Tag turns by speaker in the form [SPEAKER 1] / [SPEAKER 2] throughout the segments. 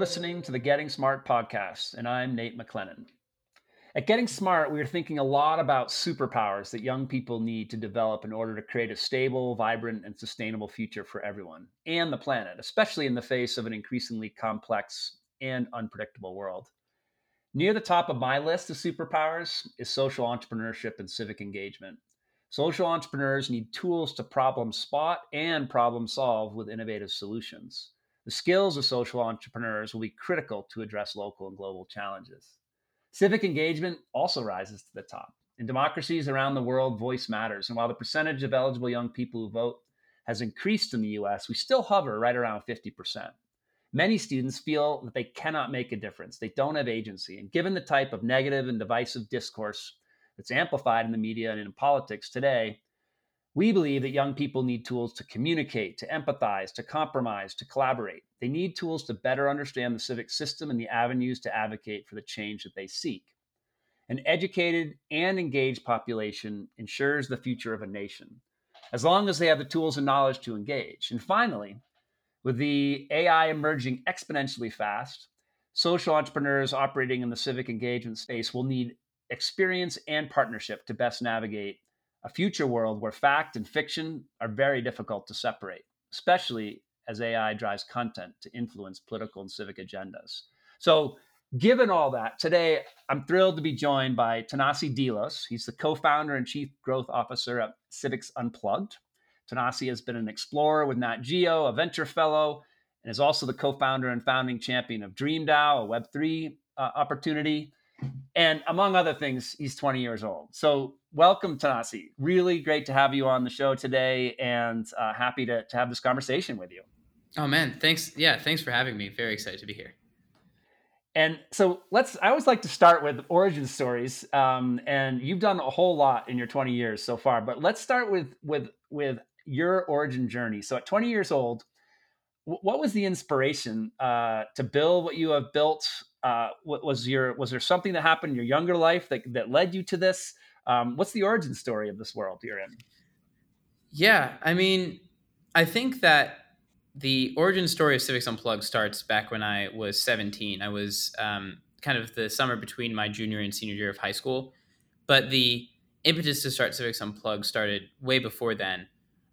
[SPEAKER 1] listening to the Getting Smart podcast, and I'm Nate McClennen. At Getting Smart, we are thinking a lot about superpowers that young people need to develop in order to create a stable, vibrant, and sustainable future for everyone and the planet, especially in the face of an increasingly complex and unpredictable world. Near the top of my list of superpowers is social entrepreneurship and civic engagement. Social entrepreneurs need tools to problem spot and problem solve with innovative solutions. The skills of social entrepreneurs will be critical to address local and global challenges. Civic engagement also rises to the top. In democracies around the world, voice matters. And while the percentage of eligible young people who vote has increased in the US, we still hover right around 50%. Many students feel that they cannot make a difference. They don't have agency. And given the type of negative and divisive discourse that's amplified in the media and in politics today, we believe that young people need tools to communicate, to empathize, to compromise, to collaborate. They need tools to better understand the civic system and the avenues to advocate for the change that they seek. An educated and engaged population ensures the future of a nation, as long as they have the tools and knowledge to engage. And finally, with the AI emerging exponentially fast, social entrepreneurs operating in the civic engagement space will need experience and partnership to best navigate a future world where fact and fiction are very difficult to separate, especially as AI drives content to influence political and civic agendas. So, given all that, today I'm thrilled to be joined by Thanasi Dilos. He's the co founder and chief growth officer at Civics Unplugged. Thanasi has been an explorer with Nat Geo, a venture fellow, and is also the co founder and founding champion of DreamDAO, a Web3 uh, opportunity. And among other things, he's 20 years old. So, welcome, Thanasi. Really great to have you on the show today and uh, happy to, to have this conversation with you.
[SPEAKER 2] Oh, man. Thanks. Yeah. Thanks for having me. Very excited to be here.
[SPEAKER 1] And so let's, I always like to start with origin stories. Um, and you've done a whole lot in your 20 years so far, but let's start with, with, with your origin journey. So at 20 years old, what was the inspiration uh, to build what you have built? Uh, what was your was there something that happened in your younger life that that led you to this? Um, what's the origin story of this world you're in?
[SPEAKER 2] Yeah, I mean, I think that the origin story of Civics Unplugged starts back when I was 17. I was um, kind of the summer between my junior and senior year of high school, but the impetus to start Civics Unplugged started way before then.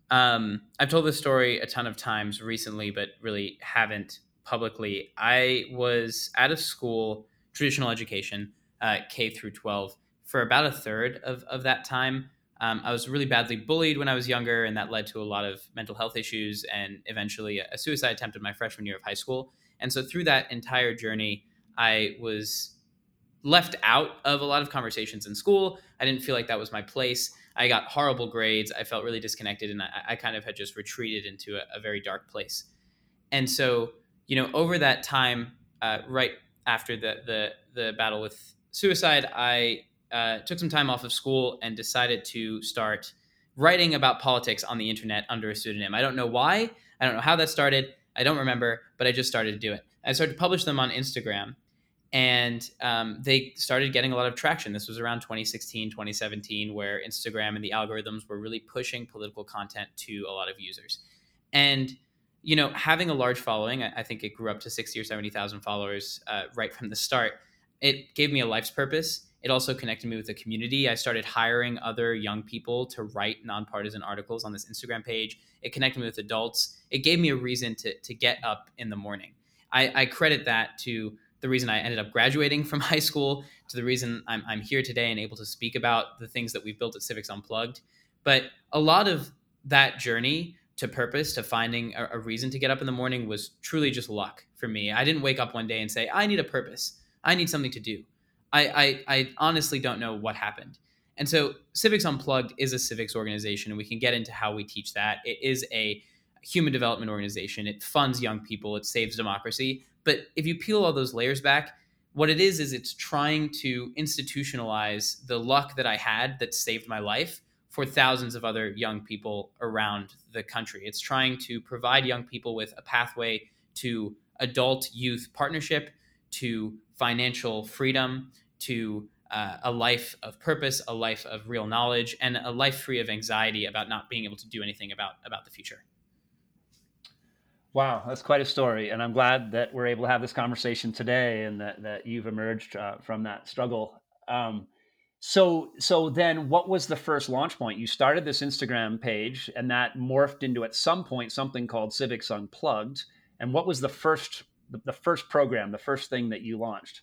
[SPEAKER 2] Um, I've told this story a ton of times recently, but really haven't publicly. I was out of school, traditional education, uh, K through 12, for about a third of, of that time. Um, I was really badly bullied when I was younger, and that led to a lot of mental health issues and eventually a suicide attempt in my freshman year of high school. And so, through that entire journey, I was left out of a lot of conversations in school. I didn't feel like that was my place. I got horrible grades. I felt really disconnected, and I, I kind of had just retreated into a, a, very dark place. And so, you know, over that time, uh, right after the, the the battle with suicide, I uh, took some time off of school and decided to start writing about politics on the internet under a pseudonym. I don't know why. I don't know how that started. I don't remember, but I just started to do it. I started to publish them on Instagram and um, they started getting a lot of traction. This was around 2016, 2017, where Instagram and the algorithms were really pushing political content to a lot of users. And you know, having a large following, I, think it grew up to 60 or 70,000 followers uh, right from the start. It gave me a life's purpose. It also connected me with the community. I started hiring other young people to write nonpartisan articles on this Instagram page. It connected me with adults. It gave me a reason to, to get up in the morning. I, I credit that to the reason I ended up graduating from high school to the reason I'm, I'm here today and able to speak about the things that we've built at Civics Unplugged. But a lot of that journey to purpose, to finding a, a, reason to get up in the morning was truly just luck for me. I didn't wake up one day and say, I need a purpose. I need something to do. I, I, I honestly don't know what happened. And so Civics Unplugged is a civics organization, and we can get into how we teach that. It is a human development organization. It funds young people, it saves democracy. But if you peel all those layers back, what it is is it's trying to institutionalize the luck that I had that saved my life for thousands of other young people around the country. It's trying to provide young people with a pathway to adult youth partnership, to financial freedom, to uh, a life of purpose, a life of real knowledge, and a life free of anxiety about not being able to do anything about about the future.
[SPEAKER 1] Wow, that's quite a story, and I'm glad that we're able to have this conversation today, and that that you've emerged uh, from that struggle. Um, so, so then, what was the first launch point? You started this Instagram page, and that morphed into at some point something called Civics Unplugged. And what was the first the, the first program, the first thing that you launched?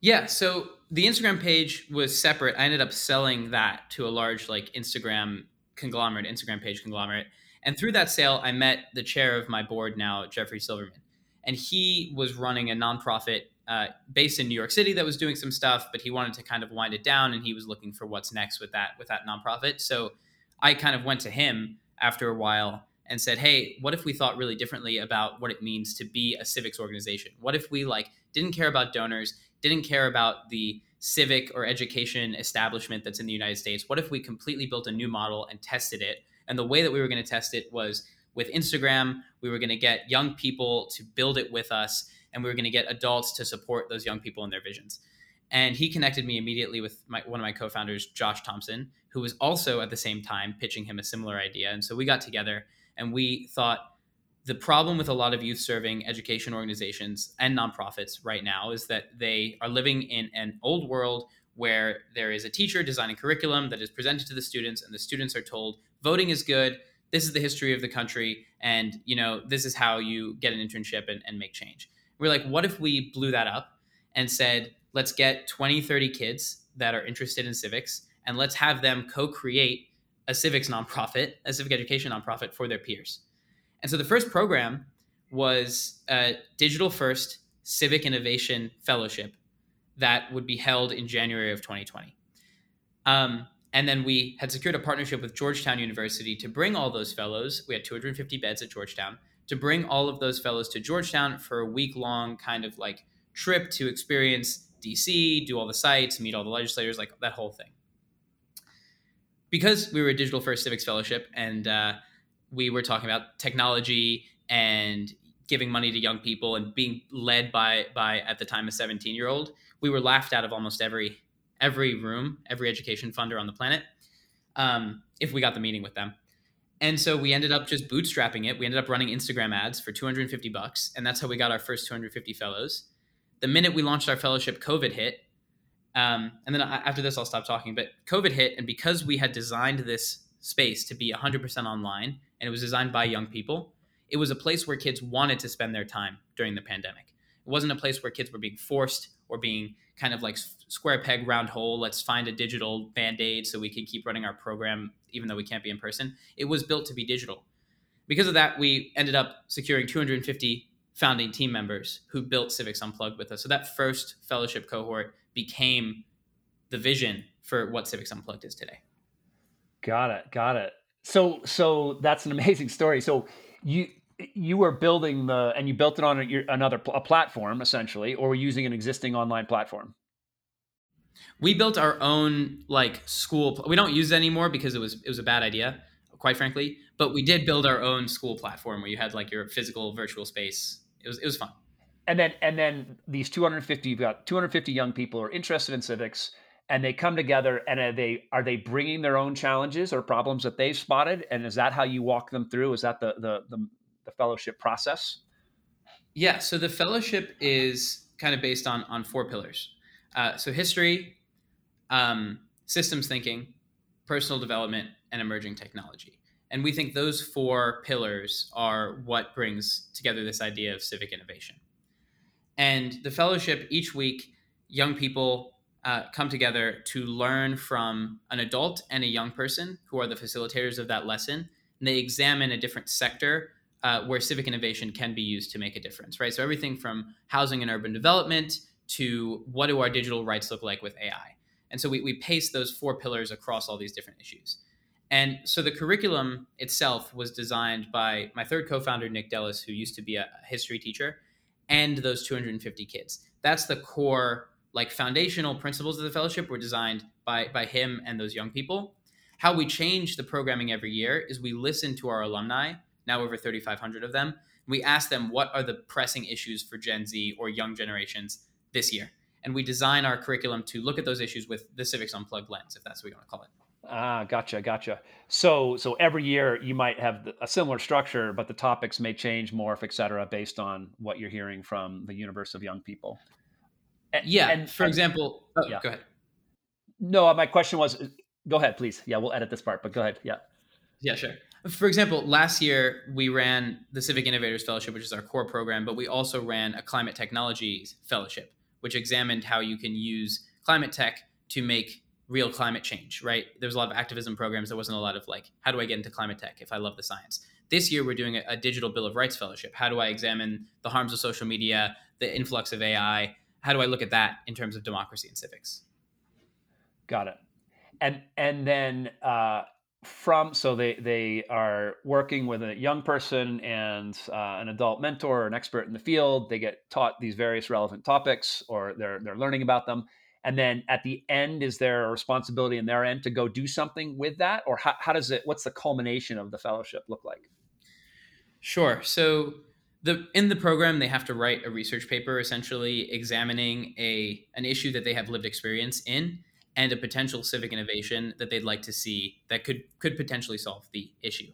[SPEAKER 2] Yeah, so the Instagram page was separate. I ended up selling that to a large like Instagram conglomerate, Instagram page conglomerate. And through that sale, I met the chair of my board now, Jeffrey Silverman. And he was running a nonprofit uh, based in New York City that was doing some stuff, but he wanted to kind of wind it down and he was looking for what's next with that with that nonprofit. So I kind of went to him after a while and said, "Hey, what if we thought really differently about what it means to be a civics organization? What if we like didn't care about donors, didn't care about the civic or education establishment that's in the United States? What if we completely built a new model and tested it? And the way that we were going to test it was with Instagram. We were going to get young people to build it with us, and we were going to get adults to support those young people in their visions. And he connected me immediately with my, one of my co-founders, Josh Thompson, who was also at the same time pitching him a similar idea. And so we got together and we thought the problem with a lot of youth serving education organizations and nonprofits right now is that they are living in an old world where there is a teacher designing curriculum that is presented to the students and the students are told voting is good. This is the history of the country and you know this is how you get an internship and, and make change. We're like what if we blew that up and said let's get 20 30 kids that are interested in civics and let's have them co-create a civics nonprofit a civic education nonprofit for their peers and so the first program was a digital first civic innovation fellowship that would be held in January of 2020. Um, and then we had secured a partnership with Georgetown University to bring all those fellows. We had 250 beds at Georgetown to bring all of those fellows to Georgetown for a week long kind of like trip to experience DC, do all the sites, meet all the legislators, like that whole thing. Because we were a digital first civics fellowship and uh, we were talking about technology and giving money to young people and being led by by at the time a 17 year old we were laughed out of almost every every room every education funder on the planet um, if we got the meeting with them. And so we ended up just bootstrapping it. We ended up running instagram ads for 250 bucks and that's how we got our first 250 fellows. The minute we launched our fellowship covid hit um, and then after this i'll stop talking but covid hit and because we had designed this space to be 100% online and it was designed by young people. It was a place where kids wanted to spend their time during the pandemic. It wasn't a place where kids were being forced or being kind of like square peg round hole. Let's find a digital band aid so we can keep running our program even though we can't be in person. It was built to be digital. Because of that, we ended up securing 250 founding team members who built Civics Unplugged with us. So that first fellowship cohort became the vision for what Civics Unplugged is today.
[SPEAKER 1] Got it. Got it. So so that's an amazing story. So you you were building the and you built it on a, another a platform essentially, or were using an existing online platform.
[SPEAKER 2] We built our own like school. We don't use it anymore because it was it was a bad idea, quite frankly. But we did build our own school platform where you had like your physical virtual space. It was it was fun.
[SPEAKER 1] And then and then these 250 you've got 250 young people who are interested in civics and they come together and are they are they bringing their own challenges or problems that they've spotted? And is that how you walk them through? Is that the the the, the fellowship process?
[SPEAKER 2] Yeah so the fellowship is kind of based on on four pillars. Uh, so history um, systems thinking personal development and emerging technology. And we think those four pillars are what brings together this idea of civic innovation and the fellowship each week young people uh, come together to learn from an adult and a young person who are the facilitators of that lesson. And they examine a different sector uh, where civic innovation can be used to make a difference, right? So everything from housing and urban development to what do our digital rights look like with AI. And so we, we pace those four pillars across all these different issues. And so the curriculum itself was designed by my third co founder, Nick Dellis, who used to be a history teacher, and those 250 kids. That's the core like foundational principles of the fellowship were designed by by him and those young people. How we change the programming every year is we listen to our alumni, now over 3,500 of them. We ask them what are the pressing issues for Gen Z or young generations this year, and we design our curriculum to look at those issues with the Civics Unplugged lens, if that's what you want to call it.
[SPEAKER 1] Ah, gotcha, gotcha. So, so every year you might have a similar structure, but the topics may change, morph, et cetera, based on what you're hearing from the universe of young people. And,
[SPEAKER 2] Yeah.
[SPEAKER 1] and,
[SPEAKER 2] For
[SPEAKER 1] and
[SPEAKER 2] example, oh,
[SPEAKER 1] yeah.
[SPEAKER 2] go ahead.
[SPEAKER 1] No, my question was, go ahead, please. Yeah, we'll edit this part, but go ahead. Yeah.
[SPEAKER 2] Yeah, sure. For example, last year we ran the Civic Innovators Fellowship, which is our core program, but we also ran a Climate Technologies Fellowship, which examined how you can use climate tech to make real climate change, right? There's a lot of activism programs. There wasn't a lot of like, how do I get into climate tech if I love the science? This year we're doing a, a Digital Bill of Rights Fellowship. How do I examine the harms of social media, the influx of AI? How do I look at that in terms of democracy and civics?
[SPEAKER 1] Got it. And and then uh, from so they they are working with a young person and uh, an adult mentor or an expert in the field. They get taught these various relevant topics, or they're they're learning about them. And then at the end, is there a responsibility in their end to go do something with that, or how, how does it? What's the culmination of the fellowship look like?
[SPEAKER 2] Sure. So the in the program they have to write a research paper essentially examining a an issue that they have lived experience in and a potential civic innovation that they'd like to see that could could potentially solve the issue.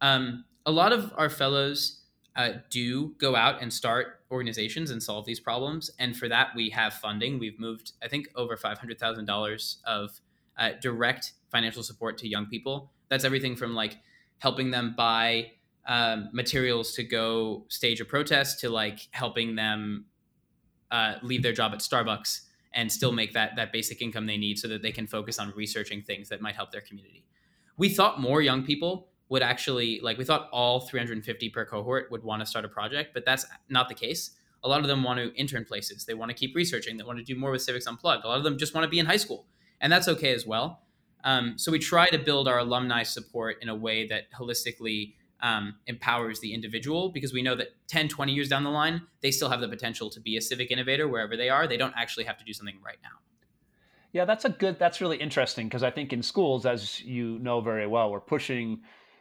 [SPEAKER 2] Um, a lot of our fellows uh, do go out and start organizations and solve these problems, and for that we have funding. We've moved, I think, over five hundred thousand dollars of uh, direct financial support to young people. That's everything from like helping them buy um, materials to go stage a protest to like helping them uh, leave their job at Starbucks and still make that that basic income they need so that they can focus on researching things that might help their community. We thought more young people would actually like we thought all 350 per cohort would want to start a project, but that's not the case. A lot of them want to intern places. They want to keep researching. They want to do more with Civics Unplugged. A lot of them just want to be in high school, and that's okay as well. Um, so we try to build our alumni support in a way that holistically um, empowers the individual because we know that 10, 20 years down the line, they still have the potential to be a civic innovator wherever they are. They don't actually have to do something right now.
[SPEAKER 1] Yeah, that's a good. That's really interesting because I think in schools, as you know very well, we're pushing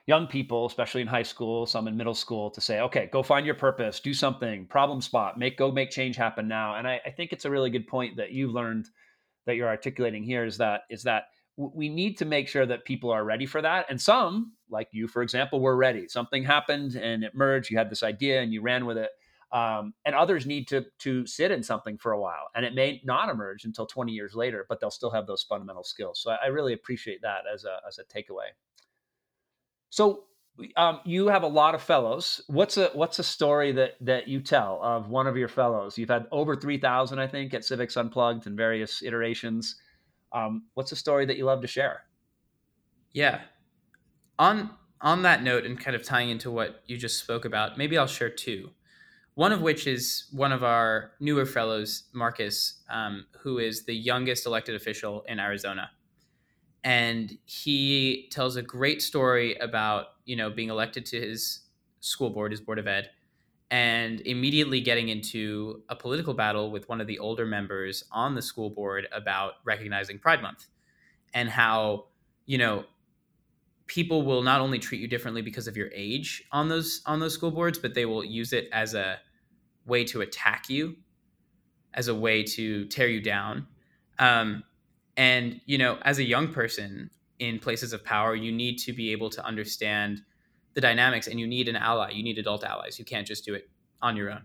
[SPEAKER 1] young people, especially in high school, some in middle school, to say, okay, go find your purpose, do something, problem spot, make go make change happen now. And I, I think it's a really good point that you've learned that you're articulating here is that is that we need to make sure that people are ready for that. And some, like you, for example, were ready. Something happened and it merged. You had this idea and you ran with it. Um, and others need to to sit in something for a while, and it may not emerge until 20 years later, but they'll still have those fundamental skills. So I, I really appreciate that as a as a takeaway. So um, you have a lot of fellows. What's a what's a story that that you tell of one of your fellows? You've had over 3,000, I think, at Civics Unplugged in various iterations. Um, what's a story that you love to share?
[SPEAKER 2] Yeah. On on that note, and kind of tying into what you just spoke about, maybe I'll share two. One of which is one of our newer fellows, Marcus, um, who is the youngest elected official in Arizona and he tells a great story about you know being elected to his school board, his board of ed, and immediately getting into a political battle with one of the older members on the school board about recognizing Pride Month and how you know people will not only treat you differently because of your age on those on those school boards, but they will use it as a way to attack you, as a way to tear you down. Um, and, you know, as a young person in places of power, you need to be able to understand the dynamics and you need an ally. You need adult allies. You can't just do it on your own.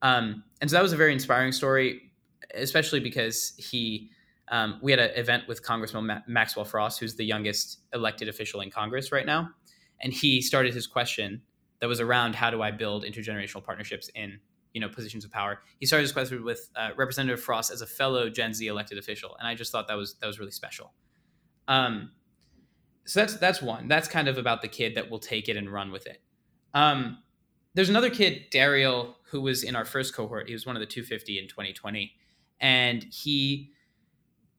[SPEAKER 2] Um, and so that was a very inspiring story, especially because he, um, we had an event with Congressman Ma- Maxwell Frost, who's the youngest elected official in Congress right now. And he started his question that was around how do I build intergenerational partnerships in you know positions of power. He started his quest with uh, Representative Frost as a fellow Gen Z elected official, and I just thought that was that was really special. Um, so that's that's one. That's kind of about the kid that will take it and run with it. Um, there's another kid, Daryl, who was in our first cohort. He was one of the 250 in 2020, and he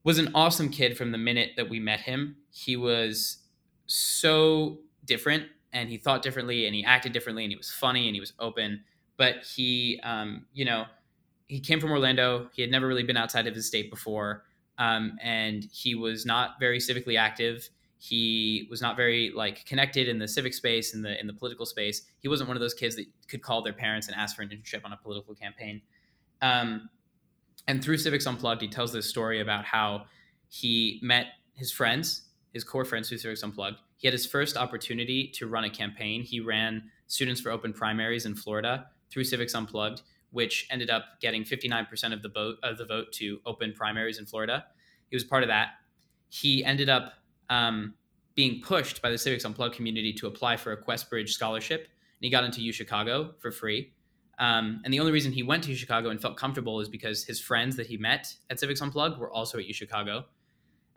[SPEAKER 2] was an awesome kid from the minute that we met him. He was so different, and he thought differently, and he acted differently, and he was funny, and he was open but he, um, you know, he came from Orlando. He had never really been outside of his state before, um, and he was not very civically active. He was not very like connected in the civic space in the in the political space. He wasn't one of those kids that could call their parents and ask for an internship on a political campaign. Um, and through Civics Unplugged, he tells this story about how he met his friends his core friends through Civics Unplugged. He had his first opportunity to run a campaign. He ran Students for Open Primaries in Florida through Civics Unplugged, which ended up getting 59% of the vote of the vote to open primaries in Florida. He was part of that. He ended up um, being pushed by the Civics Unplugged community to apply for a QuestBridge scholarship, and he got into U Chicago for free. Um, and the only reason he went to Chicago and felt comfortable is because his friends that he met at Civics Unplugged were also at U Chicago.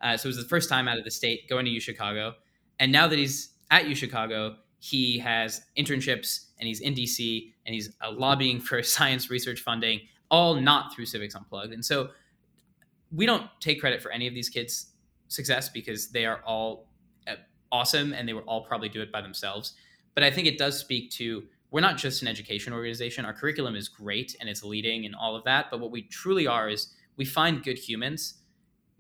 [SPEAKER 2] Uh, so it was the first time out of the state going to U Chicago. And now that he's at U Chicago, he has internships and he's in DC and he's uh, lobbying for science research funding, all not through Civics Unplugged. And so we don't take credit for any of these kids' success because they are all uh, awesome and they will all probably do it by themselves. But I think it does speak to we're not just an education organization. Our curriculum is great and it's leading and all of that. But what we truly are is we find good humans.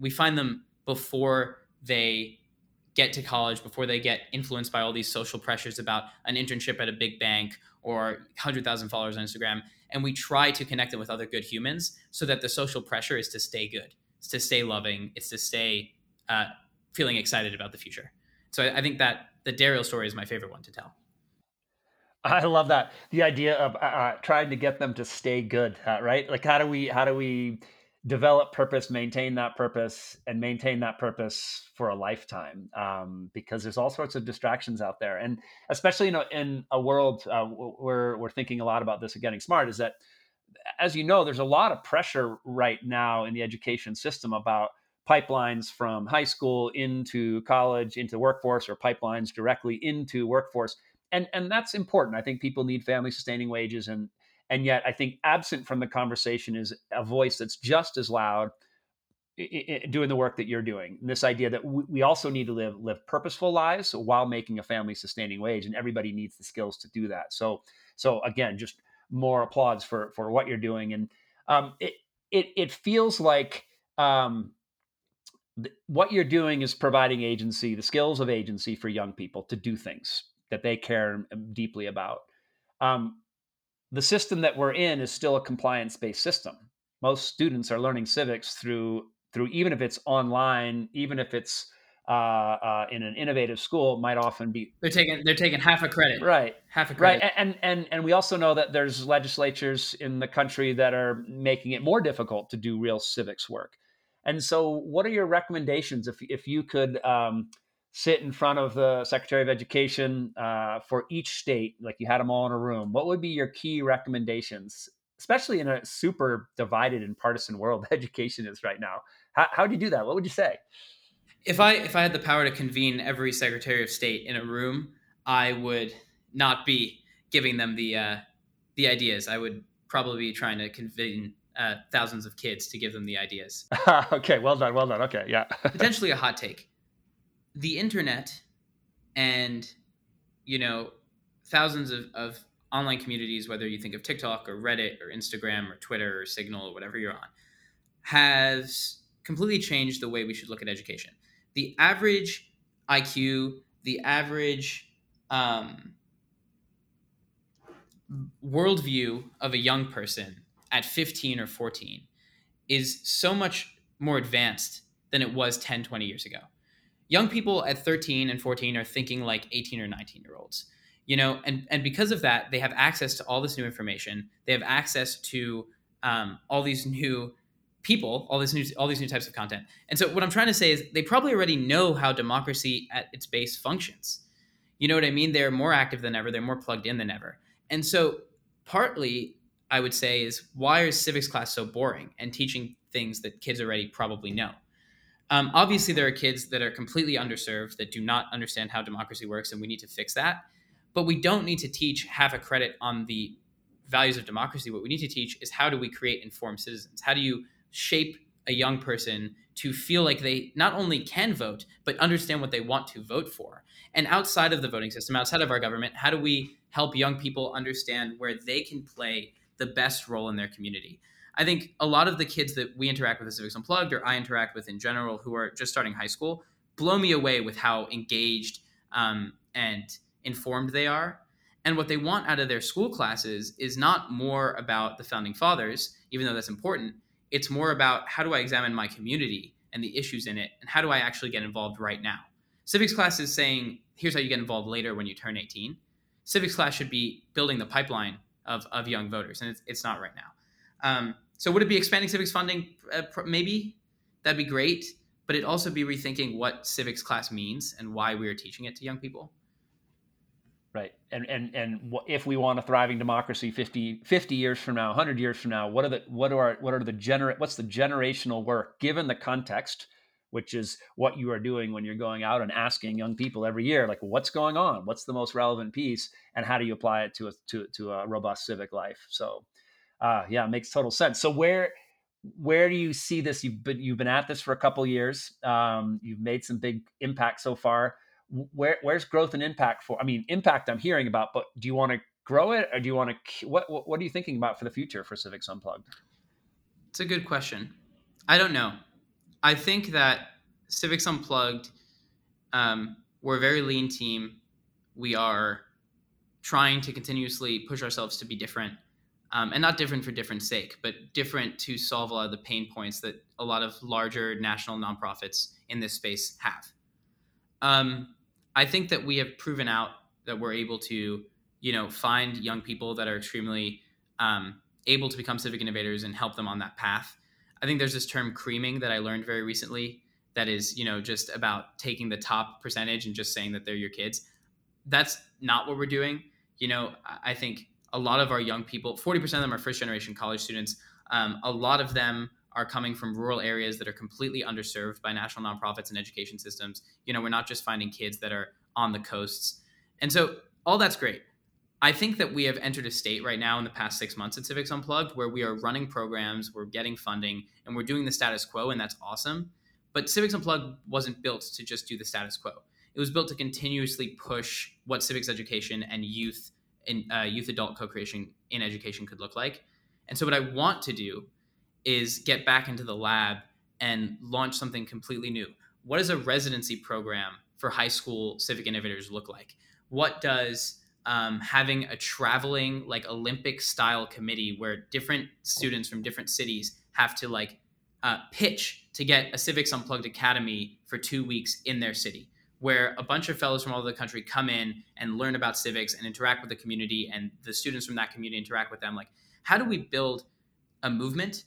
[SPEAKER 2] We find them before they get to college, before they get influenced by all these social pressures about an internship at a big bank or 100,000 followers on Instagram. And we try to connect them with other good humans so that the social pressure is to stay good, it's to stay loving, it's to stay uh, feeling excited about the future. So I, I think that the Daryl story is my favorite one to tell.
[SPEAKER 1] I love that the idea of uh, uh, trying to get them to stay good, uh, right? Like how do we how do we develop purpose, maintain that purpose, and maintain that purpose for a lifetime. Um, because there's all sorts of distractions out there, and especially you know in a world uh, where we're thinking a lot about this getting smart, is that as you know, there's a lot of pressure right now in the education system about pipelines from high school into college into workforce or pipelines directly into workforce and and that's important i think people need family sustaining wages and and yet, I think absent from the conversation is a voice that's just as loud doing the work that you're doing. This idea that we also need to live live purposeful lives while making a family sustaining wage, and everybody needs the skills to do that. So, so again, just more applause for for what you're doing, and um, it it it feels like um, th- what you're doing is providing agency, the skills of agency for young people to do things that they care deeply about. Um, the system that we're in is still a compliance based system. Most students are learning civics through through even if it's online, even if it's uh, uh, in an innovative school, might often be
[SPEAKER 2] they're taking they're taking half a credit,
[SPEAKER 1] right?
[SPEAKER 2] Half a credit,
[SPEAKER 1] right? And and and we also know that there's legislatures in the country that are making it more difficult to do real civics work. And so, what are your recommendations if if you could um, sit in front of the Secretary of Education uh, for each state, like you had them all in a room, what would be your key recommendations, especially in a super divided and partisan world education is right now? How, how do you do that? What would you say?
[SPEAKER 2] If I if I had the power to convene every Secretary of State in a room, I would not be giving them the uh, the ideas. I would probably be trying to convene uh, thousands of kids to give them the ideas.
[SPEAKER 1] okay, well done, well done. Okay, yeah.
[SPEAKER 2] Potentially a hot take the internet and you know thousands of, of online communities whether you think of tiktok or reddit or instagram or twitter or signal or whatever you're on has completely changed the way we should look at education. The average iq the average um, worldview of a young person at 15 or 14 is so much more advanced than it was 10 20 years ago young people at 13 and 14 are thinking like 18 or 19 year olds you know and and because of that they have access to all this new information. They have access to um, all these new people all these new all these new types of content. And so what i'm trying to say is they probably already know how democracy at its base functions. You know what i mean? They're more active than ever. They're more plugged in than ever. And so partly i would say is why is civics class so boring and teaching things that kids already probably know um, obviously, there are kids that are completely underserved that do not understand how democracy works, and we need to fix that. But we don't need to teach half a credit on the values of democracy. What we need to teach is how do we create informed citizens? How do you shape a young person to feel like they not only can vote, but understand what they want to vote for? And outside of the voting system, outside of our government, how do we help young people understand where they can play the best role in their community? I think a lot of the kids that we interact with at Civics Unplugged or I interact with in general who are just starting high school blow me away with how engaged um, and informed they are. And what they want out of their school classes is not more about the founding fathers, even though that's important. It's more about how do I examine my community and the issues in it, and how do I actually get involved right now. Civics class is saying, here's how you get involved later when you turn 18. Civics class should be building the pipeline of, of young voters, and it's, it's not right now. Um, so would it be expanding civics funding? Uh, maybe that'd be great, but it'd also be rethinking what civics class means and why we are teaching it to young people.
[SPEAKER 1] Right. And and and if we want a thriving democracy 50, 50 years from now, 100 years from now, what are the what are what are the gener what's the generational work given the context which is what you are doing when you're going out and asking young people every year like what's going on? What's the most relevant piece and how do you apply it to a to to a robust civic life? So uh yeah, it makes total sense. So where where do you see this? You've been you've been at this for a couple years. Um, you've made some big impact so far where where's growth and impact for? I mean, impact I'm hearing about, but do you want to grow it or do you want to what, what are you thinking about for the future for Civics Unplugged?
[SPEAKER 2] It's a good question. I don't know. I think that Civics Unplugged, um, we're a very lean team. We are trying to continuously push ourselves to be different. Um, and not different for different sake, but different to solve a lot of the pain points that a lot of larger national nonprofits in this space have. Um, I think that we have proven out that we're able to, you know, find young people that are extremely um, able to become civic innovators and help them on that path. I think there's this term creaming that I learned very recently that is, you know, just about taking the top percentage and just saying that they're your kids. That's not what we're doing. You know, I think a lot of our young people, 40% of them are first generation college students. Um, a lot of them are coming from rural areas that are completely underserved by national nonprofits and education systems. You know, we're not just finding kids that are on the coasts. And so all that's great. I think that we have entered a state right now in the past six months at Civics Unplugged where we are running programs, we're getting funding, and we're doing the status quo, and that's awesome. But Civics Unplugged wasn't built to just do the status quo. It was built to continuously push what civics education and youth and uh, youth adult co-creation in education could look like. And so, what I want to do is get back into the lab and launch something completely new. What does a residency program for high school civic innovators look like? What does um, having a traveling like Olympic style committee where different students from different cities have to like uh, pitch to get a Civics Unplugged Academy for two weeks in their city, where a bunch of fellows from all over the country come in and learn about civics and interact with the community, and the students from that community interact with them. Like, how do we build a movement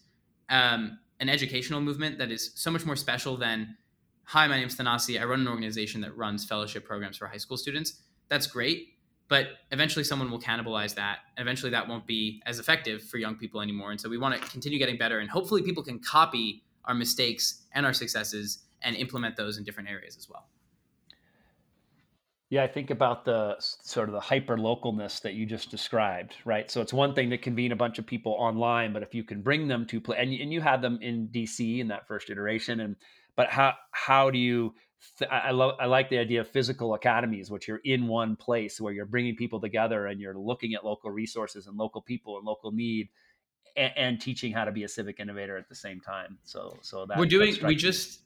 [SPEAKER 2] um, an educational movement that is so much more special than hi my name's Thanasi. i run an organization that runs fellowship programs for high school students that's great but eventually someone will cannibalize that eventually that won't be as effective for young people anymore and so we want to continue getting better and hopefully people can copy our mistakes and our successes and implement those in different areas as well
[SPEAKER 1] yeah, I think about the sort of the hyper localness that you just described, right? So it's one thing to convene a bunch of people online, but if you can bring them to play, and, and you had them in DC in that first iteration, and but how how do you? Th- I love I like the idea of physical academies, which you're in one place where you're bringing people together and you're looking at local resources and local people and local need, and, and teaching how to be a civic innovator at the same time. So so that
[SPEAKER 2] we're doing. We just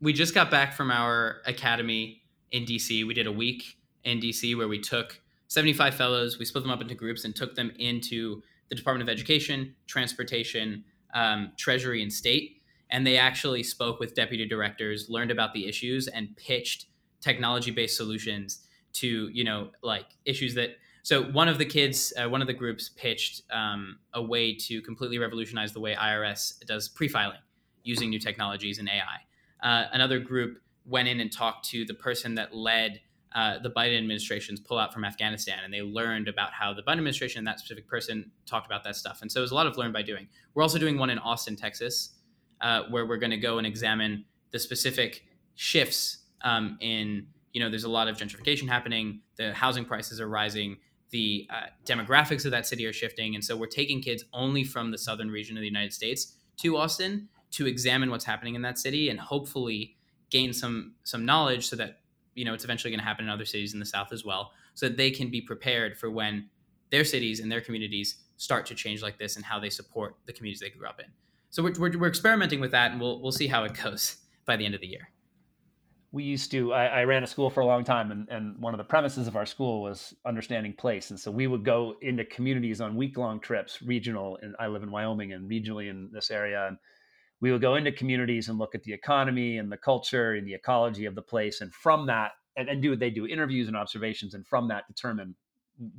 [SPEAKER 2] we just got back from our academy in DC. We did a week in DC where we took 75 fellows, we split them up into groups and took them into the Department of Education, Transportation, um, Treasury, and State. And they actually spoke with deputy directors, learned about the issues, and pitched technology based solutions to, you know, like issues that. So one of the kids, uh, one of the groups pitched um, a way to completely revolutionize the way IRS does pre filing using new technologies and AI. Uh, another group went in and talked to the person that led uh, the Biden administration's pullout from Afghanistan, and they learned about how the Biden administration and that specific person talked about that stuff. And so it was a lot of learn by doing. We're also doing one in Austin, Texas, uh, where we're going to go and examine the specific shifts um, in. You know, there's a lot of gentrification happening. The housing prices are rising. The uh, demographics of that city are shifting, and so we're taking kids only from the southern region of the United States to Austin to examine what's happening in that city, and hopefully gain some some knowledge so that you know it's eventually going to happen in other cities in the south as well so that they can be prepared for when their cities and their communities start to change like this and how they support the communities they grew up in. So we're, we're, we're experimenting with that and we'll, we'll see how it goes by the end of the year.
[SPEAKER 1] We used to I, I, ran a school for a long time and, and one of the premises of our school was understanding place and so we would go into communities on week-long trips regional and i live in wyoming and regionally in this area and we would go into communities and look at the economy and the culture and the ecology of the place and from that and, and do they do interviews and observations and from that determine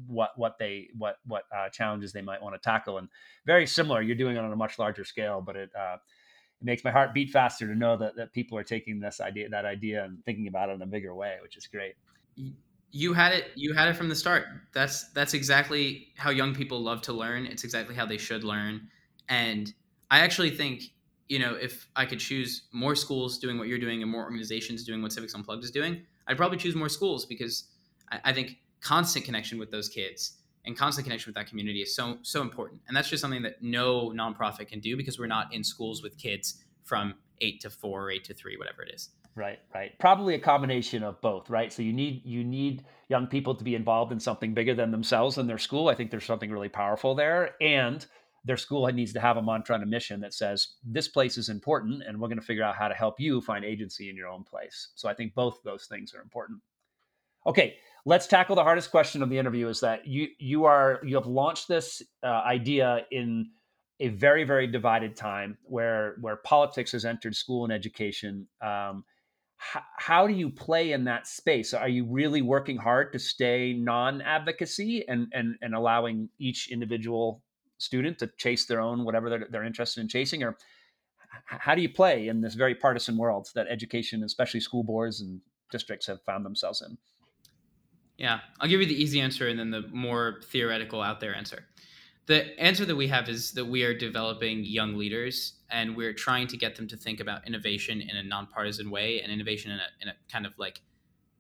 [SPEAKER 1] what what they what what uh, challenges they might want to tackle. And very similar you're doing it on a much larger scale but it uh, it makes my heart beat faster to know that, that people are taking this idea that idea and thinking about it in a bigger way which is great.
[SPEAKER 2] You had it you had it from the start. That's that's exactly how young people love to learn. It's exactly how they should learn. And i actually think you know if i could choose more schools doing what you're doing and more organizations doing what civics unplugged is doing i'd probably choose more schools because i, I think constant connection with those kids and constant connection with that community is so so important and that's just something that no nonprofit can do because we're not in schools with kids from eight to four eight to three whatever it is
[SPEAKER 1] Right, right. Probably a combination of both, right? So you need you need young people to be involved in something bigger than themselves and their school. I think there's something really powerful there, and their school needs to have a mantra and a mission that says this place is important, and we're going to figure out how to help you find agency in your own place. So I think both those things are important. Okay, let's tackle the hardest question of the interview. Is that you you are you have launched this uh, idea in a very very divided time where where politics has entered school and education. Um, how do you play in that space? Are you really working hard to stay non-advocacy and and and allowing each individual student to chase their own whatever they're, they're interested in chasing, or how do you play in this very partisan world that education, especially school boards and districts, have found themselves in?
[SPEAKER 2] Yeah, I'll give you the easy answer and then the more theoretical out there answer the answer that we have is that we are developing young leaders and we're trying to get them to think about innovation in a nonpartisan way and innovation in a, in a kind of like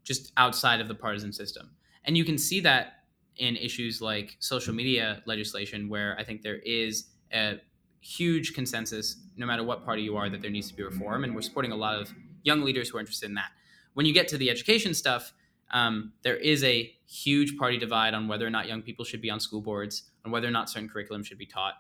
[SPEAKER 2] just outside of the partisan system. And you can see that in issues like social media legislation, where I think there is a huge consensus, no matter what party you are, that there needs to be reform. And we're supporting a lot of young leaders who are interested in that. When you get to the education stuff, um, there is a huge party divide on whether or not young people should be on school boards, on whether or not certain curriculum should be taught.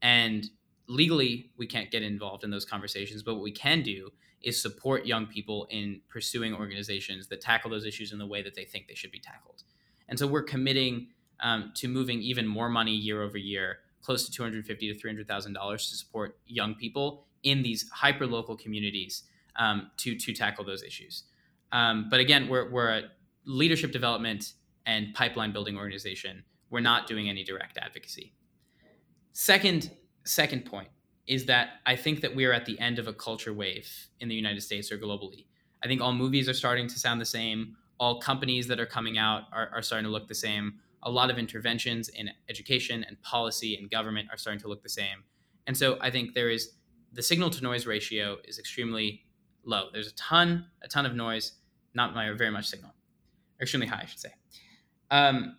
[SPEAKER 2] And legally, we can't get involved in those conversations, but what we can do is support young people in pursuing organizations that tackle those issues in the way that they think they should be tackled. And so we're committing um, to moving even more money year over year, close to two hundred fifty to three hundred thousand dollars to support young people in these hyper local communities um, to to tackle those issues. Um, but again, we're we're a leadership development and pipeline building organization we're not doing any direct advocacy. Second, second point is that I think that we are at the end of a culture wave in the United States or globally. I think all movies are starting to sound the same. All companies that are coming out are, are starting to look the same. A lot of interventions in education and policy and government are starting to look the same. And so I think there is the signal to noise ratio is extremely low. There's a ton, a ton of noise, not very much signal, extremely high, I should say. Um,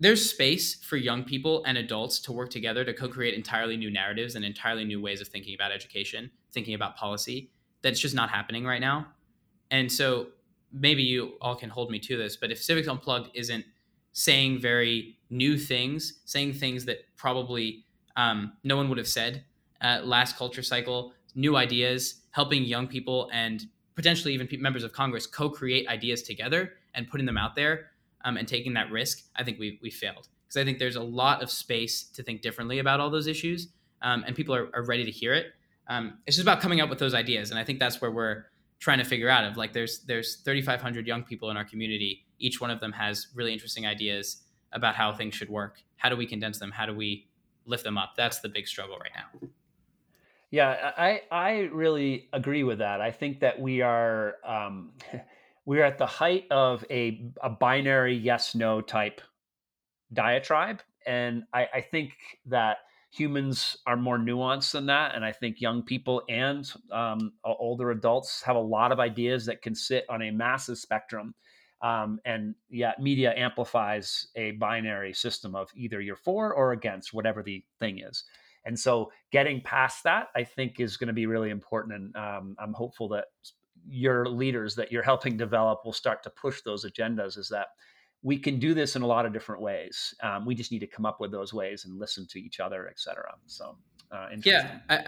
[SPEAKER 2] there's space for young people and adults to work together to co-create entirely new narratives and entirely new ways of thinking about education thinking about policy that's just not happening right now and so maybe you all can hold me to this but if civics unplugged isn't saying very new things saying things that probably um, no one would have said uh, last culture cycle new ideas helping young people and potentially even members of congress co-create ideas together and putting them out there um, and taking that risk, I think we we failed because I think there's a lot of space to think differently about all those issues, um, and people are, are ready to hear it. Um, it's just about coming up with those ideas, and I think that's where we're trying to figure out. Of like, there's there's 3,500 young people in our community. Each one of them has really interesting ideas about how things should work. How do we condense them? How do we lift them up? That's the big struggle right now.
[SPEAKER 1] Yeah, I I really agree with that. I think that we are. Um, we're at the height of a, a binary yes no type diatribe and I, I, think that humans are more nuanced than that and i think young people and um, older adults have a lot of ideas that can sit on a massive spectrum um, and yeah media amplifies a binary system of either you're for or against whatever the thing is. And so getting past that i think is going to be really important and um, i'm hopeful that your leaders that you're helping develop will start to push those agendas is that we can do this in a lot of different ways. Um, we just need to come up with those ways and listen to each other, et cetera. So,
[SPEAKER 2] uh, yeah, I,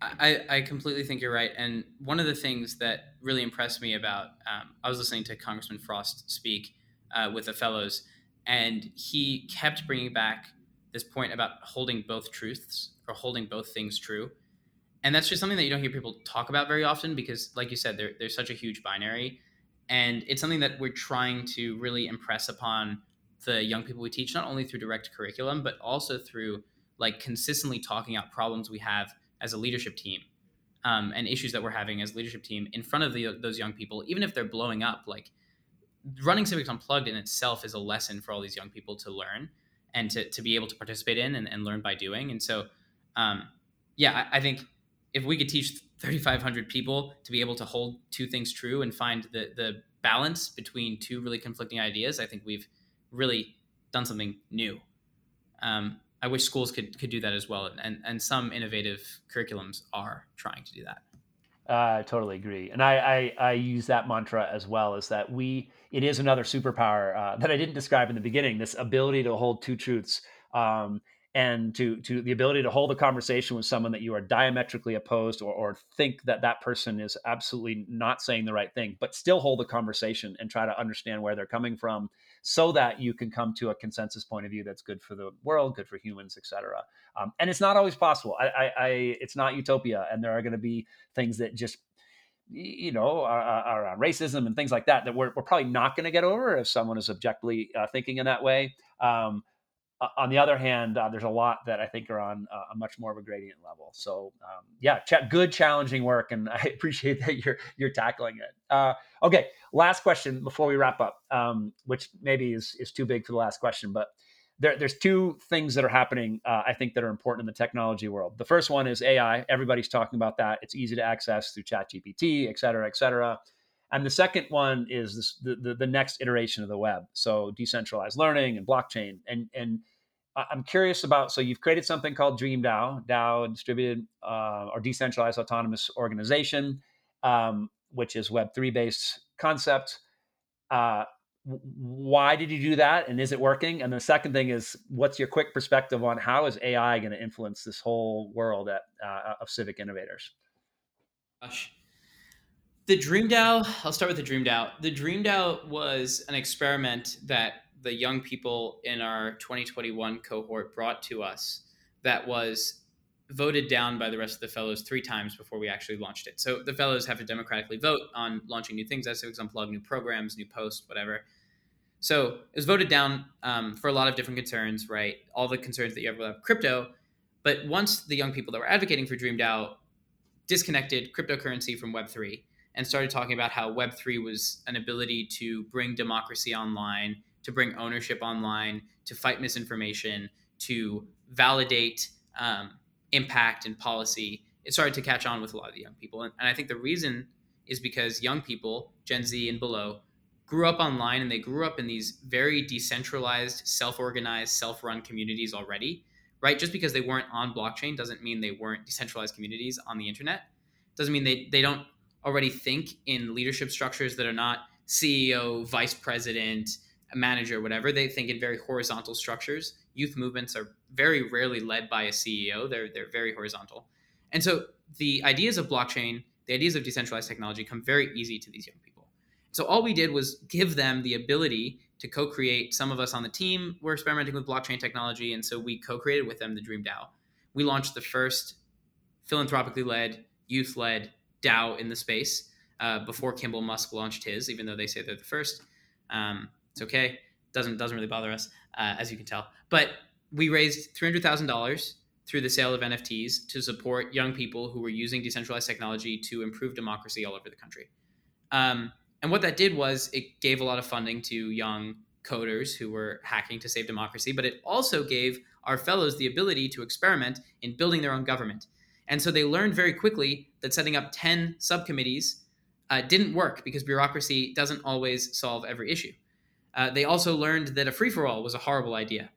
[SPEAKER 2] I, I, completely think you're right. And one of the things that really impressed me about, um, I was listening to Congressman Frost speak uh, with the fellows, and he kept bringing back this point about holding both truths or holding both things true. and that's just something that you don't hear people talk about very often because, like you said, there's such a huge binary, and it's something that we're trying to really impress upon the young people we teach, not only through direct curriculum, but also through like consistently talking out problems we have as a leadership team um, and issues that we're having as leadership team in front of the, those young people, even if they're blowing up. Like running Civics Unplugged in itself is a lesson for all these young people to learn and to, to be able to participate in and, and learn by doing. And so, um, yeah, I, I, think if we could teach 3,500 people to be able to hold two things true and find the, the balance between two really conflicting ideas, I think we've really done something new. Um, I wish schools could could do that as well, and and some innovative curriculums are trying to do that.
[SPEAKER 1] I uh, totally agree, and I, I, I use that mantra as well. Is that we? It is another superpower uh, that I didn't describe in the beginning. This ability to hold two truths, um, and to to the ability to hold a conversation with someone that you are diametrically opposed or, or think that that person is absolutely not saying the right thing but still hold a conversation and try to understand where they're coming from so that you can come to a consensus point of view that's good for the world good for humans etc um, and it's not always possible I, I, I it's not utopia and there are going to be things that just you know, around racism and things like that, that we're, we're probably not going to get over if someone is objectively uh, thinking in that way. Um, uh, on the other hand, uh, there's a lot that I think are on a much more of a gradient level. So um, yeah, good challenging work, and I appreciate that you're you're tackling it. Uh, okay, last question before we wrap up, um, which maybe is is too big for the last question, but there, there's two things that are happening. Uh, I think that are important in the technology world. The first one is AI. Everybody's talking about that. It's easy to access through ChatGPT, et cetera, et cetera. And the second one is this, the, the, the next iteration of the web. So decentralized learning and blockchain. And and I'm curious about. So you've created something called Dream DAO, DAO distributed uh, or decentralized autonomous organization, um, which is Web three based concept. Uh, why did you do that, and is it working? And the second thing is, what's your quick perspective on how is AI going to influence this whole world at, uh, of civic innovators?
[SPEAKER 2] Gosh. The Dream DAO, I'll start with the Dream DAO. The Dream DAO was an experiment that the young people in our 2021 cohort brought to us that was voted down by the rest of the fellows three times before we actually launched it. So the fellows have to democratically vote on launching new things as Civics Unplugged, new programs, new posts, whatever. So it was voted down um, for a lot of different concerns, right? All the concerns that you have with crypto. But once the young people that were advocating for DreamDAO disconnected cryptocurrency from Web3 and started talking about how Web3 was an ability to bring democracy online to bring ownership online, to fight misinformation, to validate um, impact and policy. It started to catch on with a lot of the young people. And, and I think the reason is because young people, Gen Z and below, grew up online and they grew up in these very decentralized, self organized, self run communities already, right? Just because they weren't on blockchain doesn't mean they weren't decentralized communities on the internet. Doesn't mean they, they don't already think in leadership structures that are not CEO, vice president, a manager, whatever, they think in very horizontal structures. Youth movements are very rarely led by a CEO. They're they're very horizontal. And so the ideas of blockchain, the ideas of decentralized technology come very easy to these young people. So all we did was give them the ability to co-create. Some of us on the team were experimenting with blockchain technology, and so we co-created with them the Dream DAO. We launched the first philanthropically led, youth-led DAO in the space uh, before Kimball Musk launched his, even though they say they're the first. Um, it's okay. Doesn't doesn't really bother us, uh, as you can tell. But we raised three hundred thousand dollars through the sale of NFTs to support young people who were using decentralized technology to improve democracy all over the country. Um, and what that did was it gave a lot of funding to young coders who were hacking to save democracy, but it also gave our fellows the ability to experiment in building their own government. And so they learned very quickly that setting up 10 subcommittees uh, didn't work because bureaucracy doesn't always solve every issue. Uh, they also learned that a free for all was a horrible idea,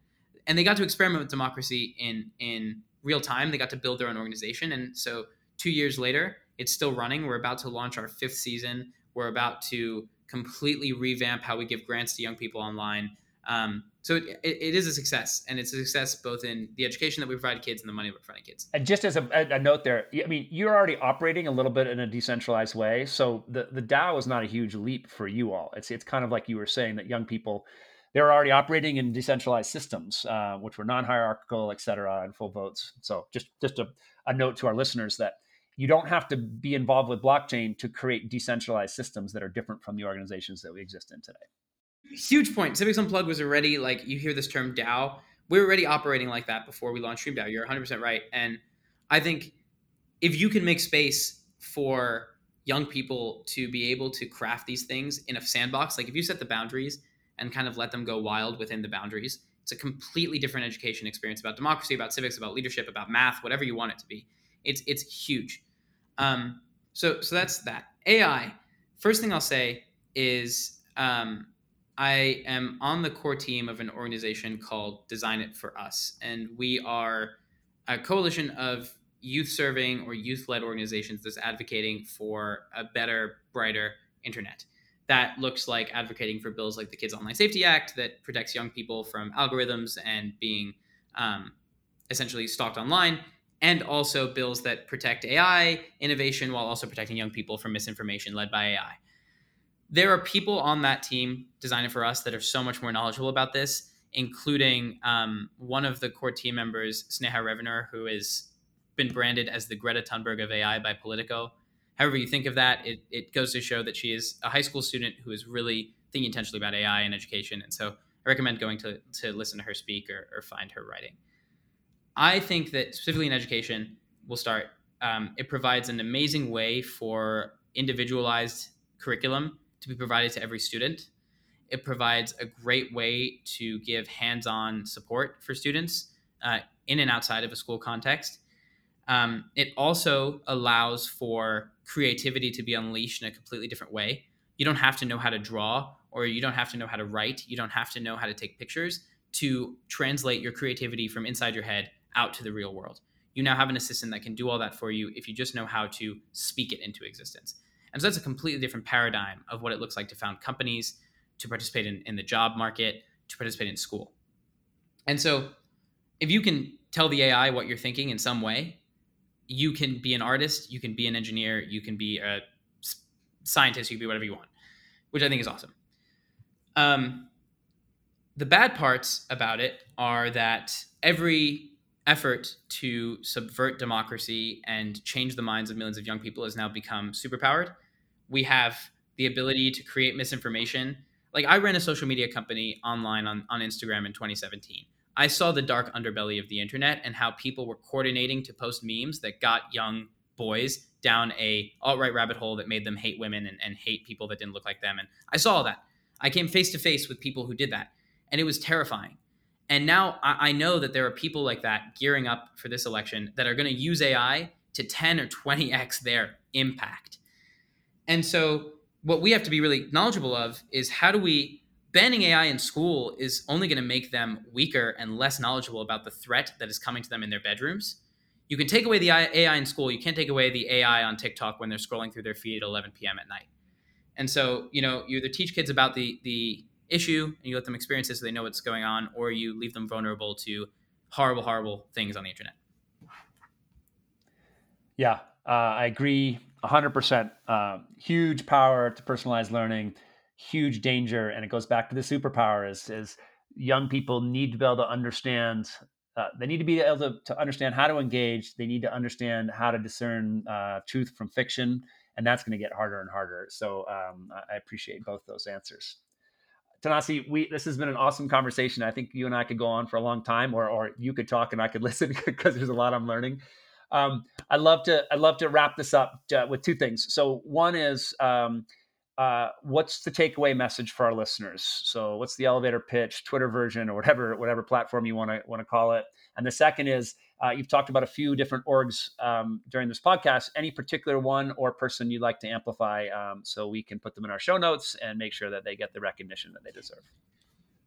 [SPEAKER 2] and they got to experiment with democracy in in real time. They got to build their own organization, and so two years later, it's still running. We're about to launch our fifth season. We're about to completely revamp how we give grants to young people online. Um, so it, it is a success, and it's a success both in the education that we provide kids and the money we're provide kids.
[SPEAKER 1] And just as a, a, note there, I mean, you're already operating a little bit in a decentralized way, so the the DAO is not a huge leap for you all. It's it's kind of like you were saying that young people they're already operating in decentralized systems, uh, which were non-hierarchical, et cetera, and full votes. So just just a, a note to our listeners that you don't have to be involved with blockchain to create decentralized systems that are different from the organizations that we exist in today.
[SPEAKER 2] Huge point. Civics Unplugged was already like you hear this term DAO. We are already operating like that before we launched Dream DAO. You're 100% right. And I think if you can make space for young people to be able to craft these things in a sandbox, like if you set the boundaries and kind of let them go wild within the boundaries, it's a completely different education experience about democracy, about civics, about leadership, about math, whatever you want it to be. It's it's huge. Um, so so that's that. AI. First thing I'll say is um, I am on the core team of an organization called Design It for Us, and we are a coalition of youth serving or youth led organizations that's advocating for a better, brighter internet. That looks like advocating for bills like the Kids Online Safety Act that protects young people from algorithms and being um, essentially stalked online, and also bills that protect AI innovation while also protecting young people from misinformation led by AI there are people on that team Design It For Us that are so much more knowledgeable about this, including um, one of the core team members, Sneha Revanur, who has been branded as the Greta Thunberg of AI by Politico. However, you think of that, it, it goes to show that she is a high school student who is really thinking intentionally about AI and education. And so I recommend going to, to listen to her speak or, or find her writing. I think that specifically in education, we'll start. Um, it provides an amazing way for individualized curriculum to be provided to every student. It provides a great way to give hands on support for students uh, in and outside of a school context. Um, it also allows for creativity to be unleashed in a completely different way. You don't have to know how to draw or you don't have to know how to write. You don't have to know how to take pictures to translate your creativity from inside your head out to the real world. You now have an assistant that can do all that for you if you just know how to speak it into existence. And so that's a completely different paradigm of what it looks like to found companies, to participate in, in the job market, to participate in school. And so if you can tell the AI what you're thinking in some way, you can be an artist, you can be an engineer, you can be a scientist, you can be whatever you want, which I think is awesome. Um, the bad parts about it are that every effort to subvert democracy and change the minds of millions of young people has now become superpowered we have the ability to create misinformation. Like I ran a social media company online on, on Instagram in 2017. I saw the dark underbelly of the internet and how people were coordinating to post memes that got young boys down a alt-right rabbit hole that made them hate women and, and hate people that didn't look like them. And I saw all that. I came face to face with people who did that. And it was terrifying. And now I, I know that there are people like that gearing up for this election that are going to use AI to 10 or 20x their impact. And so what we have to be really knowledgeable of is how do we banning AI in school is only going to make them weaker and less knowledgeable about the threat that is coming to them in their bedrooms. You can take away the AI in school. You can't take away the AI on TikTok when they're scrolling through their feed at 11 p.m. at night. And so, you know, you either teach kids about the the issue and you let them experience it so they know what's going on, or you leave them vulnerable to horrible, horrible things on the internet.
[SPEAKER 1] Yeah, uh, I agree 100%. Uh, huge power to personalized learning, huge danger. And it goes back to the superpower is, is young people need to be able to understand. Uh, they need to be able to, to, understand how to engage. They need to understand how to discern uh, truth from fiction. And that's going to get harder and harder. So um, I appreciate both those answers. Thanasi, we this has been an awesome conversation. I think you and I could go on for a long time, or or you could talk and I could listen because there's a lot I'm learning. Um, I'd love to I'd love to wrap this up uh, with two things. So one is um, uh, what's the takeaway message for our listeners? So what's the elevator pitch, Twitter version, or whatever whatever platform you want to want to call it? And the second is uh, you've talked about a few different orgs um, during this podcast. Any particular one or person you'd like to amplify, um, so we can put them in our show notes and make sure that they get the recognition that they deserve.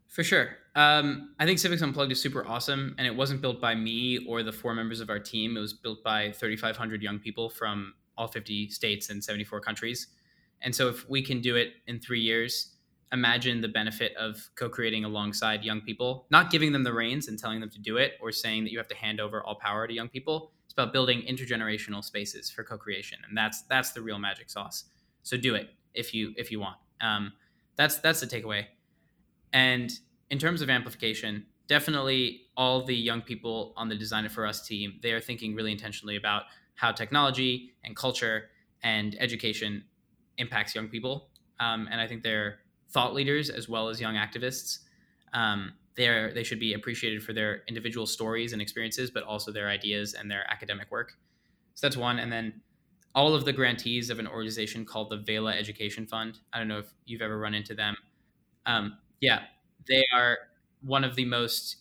[SPEAKER 2] For sure. Um, I think Civics Unplugged is super awesome, and it wasn't built by me or the four members of our team. It was built by 3,500 young people from all 50 states and 74 countries. And so, if we can do it in three years, imagine the benefit of co creating alongside young people, not giving them the reins and telling them to do it or saying that you have to hand over all power to young people. It's about building intergenerational spaces for co creation. And that's, that's the real magic sauce. So, do it if you, if you want. Um, that's, that's the takeaway. And in terms of amplification, definitely all the young people on the Design It For Us team, they are thinking really intentionally about how technology and culture and education impacts young people. Um, and I think they're thought leaders as well as young activists. Um, they're, they should be appreciated for their individual stories and experiences, but also their ideas and their academic work. So that's one. And then all of the grantees of an organization called the Vela Education Fund. I don't know if you've ever run into them. Um, yeah, they are one of the most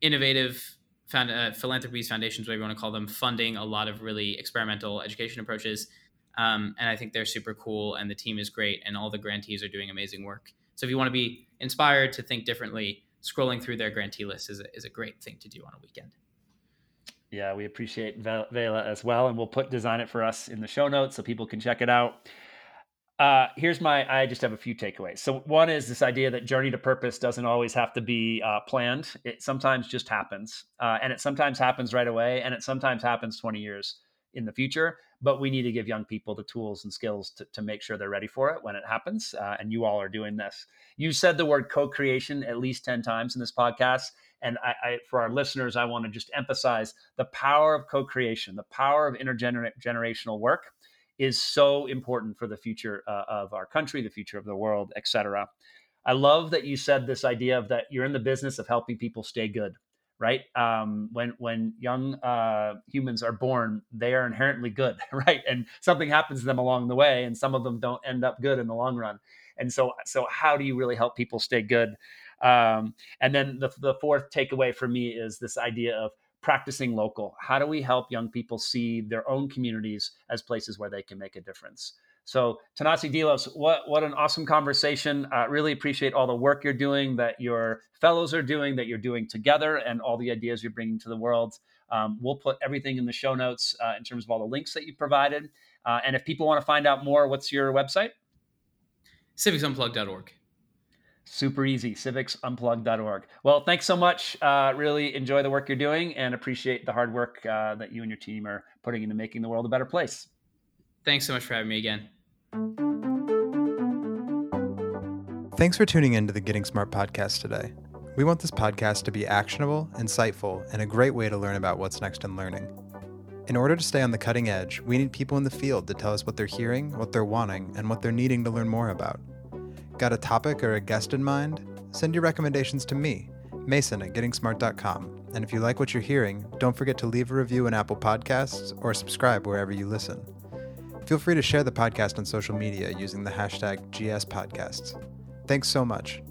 [SPEAKER 2] innovative found, uh, philanthropies, foundations, whatever you want to call them, funding a lot of really experimental education approaches. Um, and I think they're super cool, and the team is great, and all the grantees are doing amazing work. So if you want to be inspired to think differently, scrolling through their grantee list is a, is a great thing to do on a weekend.
[SPEAKER 1] Yeah, we appreciate Vela as well, and we'll put design it for us in the show notes so people can check it out. Uh, here's my i just have a few takeaways. So one is this idea that journey to purpose doesn't always have to be uh, planned. It sometimes just happens uh, and it sometimes happens right away and it sometimes happens 20 years in the future but we need to give young people the tools and skills to, to make sure they're ready for it when it happens uh, and you all are doing this. You said the word co-creation at least 10 times in this podcast and I, I, for our listeners i want to just emphasize the power of co-creation the power of intergenerational work is so important for the future uh, of our country, the future of the world, etc. I love that you said this idea of that you're in the business of helping people stay good, right? Um, when when young uh, humans are born, they are inherently good, right? And something happens to them along the way, and some of them don't end up good in the long run. And so, so how do you really help people stay good? Um, and then the the fourth takeaway for me is this idea of practicing local. How do we help young people see their own communities as places where they can make a difference? So, Thanasi Dilos, what, what an awesome conversation. Uh, really appreciate all the work you're doing, that your fellows are doing, that you're doing together, and all the ideas you're bringing to the world. Um, we'll put everything in the show notes uh, in terms of all the links that you provided. Uh, and if people want to find out more, what's your website?
[SPEAKER 2] civicsunplugged.org.
[SPEAKER 1] Super easy, civicsunplugged.org. Well, thanks so much. Uh, really enjoy the work you're doing and appreciate the hard work uh, that you and your team are putting into making the world a better place.
[SPEAKER 2] Thanks so much for having me again.
[SPEAKER 3] Thanks for tuning in to the Getting Smart podcast today. We want this podcast to be actionable, insightful, and a great way to learn about what's next in learning. In order to stay on the cutting edge, we need people in the field to tell us what they're hearing, what they're wanting, and what they're needing to learn more about. Got a topic or a guest in mind? Send your recommendations to me, Mason at gettingsmart.com. And if you like what you're hearing, don't forget to leave a review in Apple Podcasts or subscribe wherever you listen. Feel free to share the podcast on social media using the hashtag GSPodcasts. Thanks so much.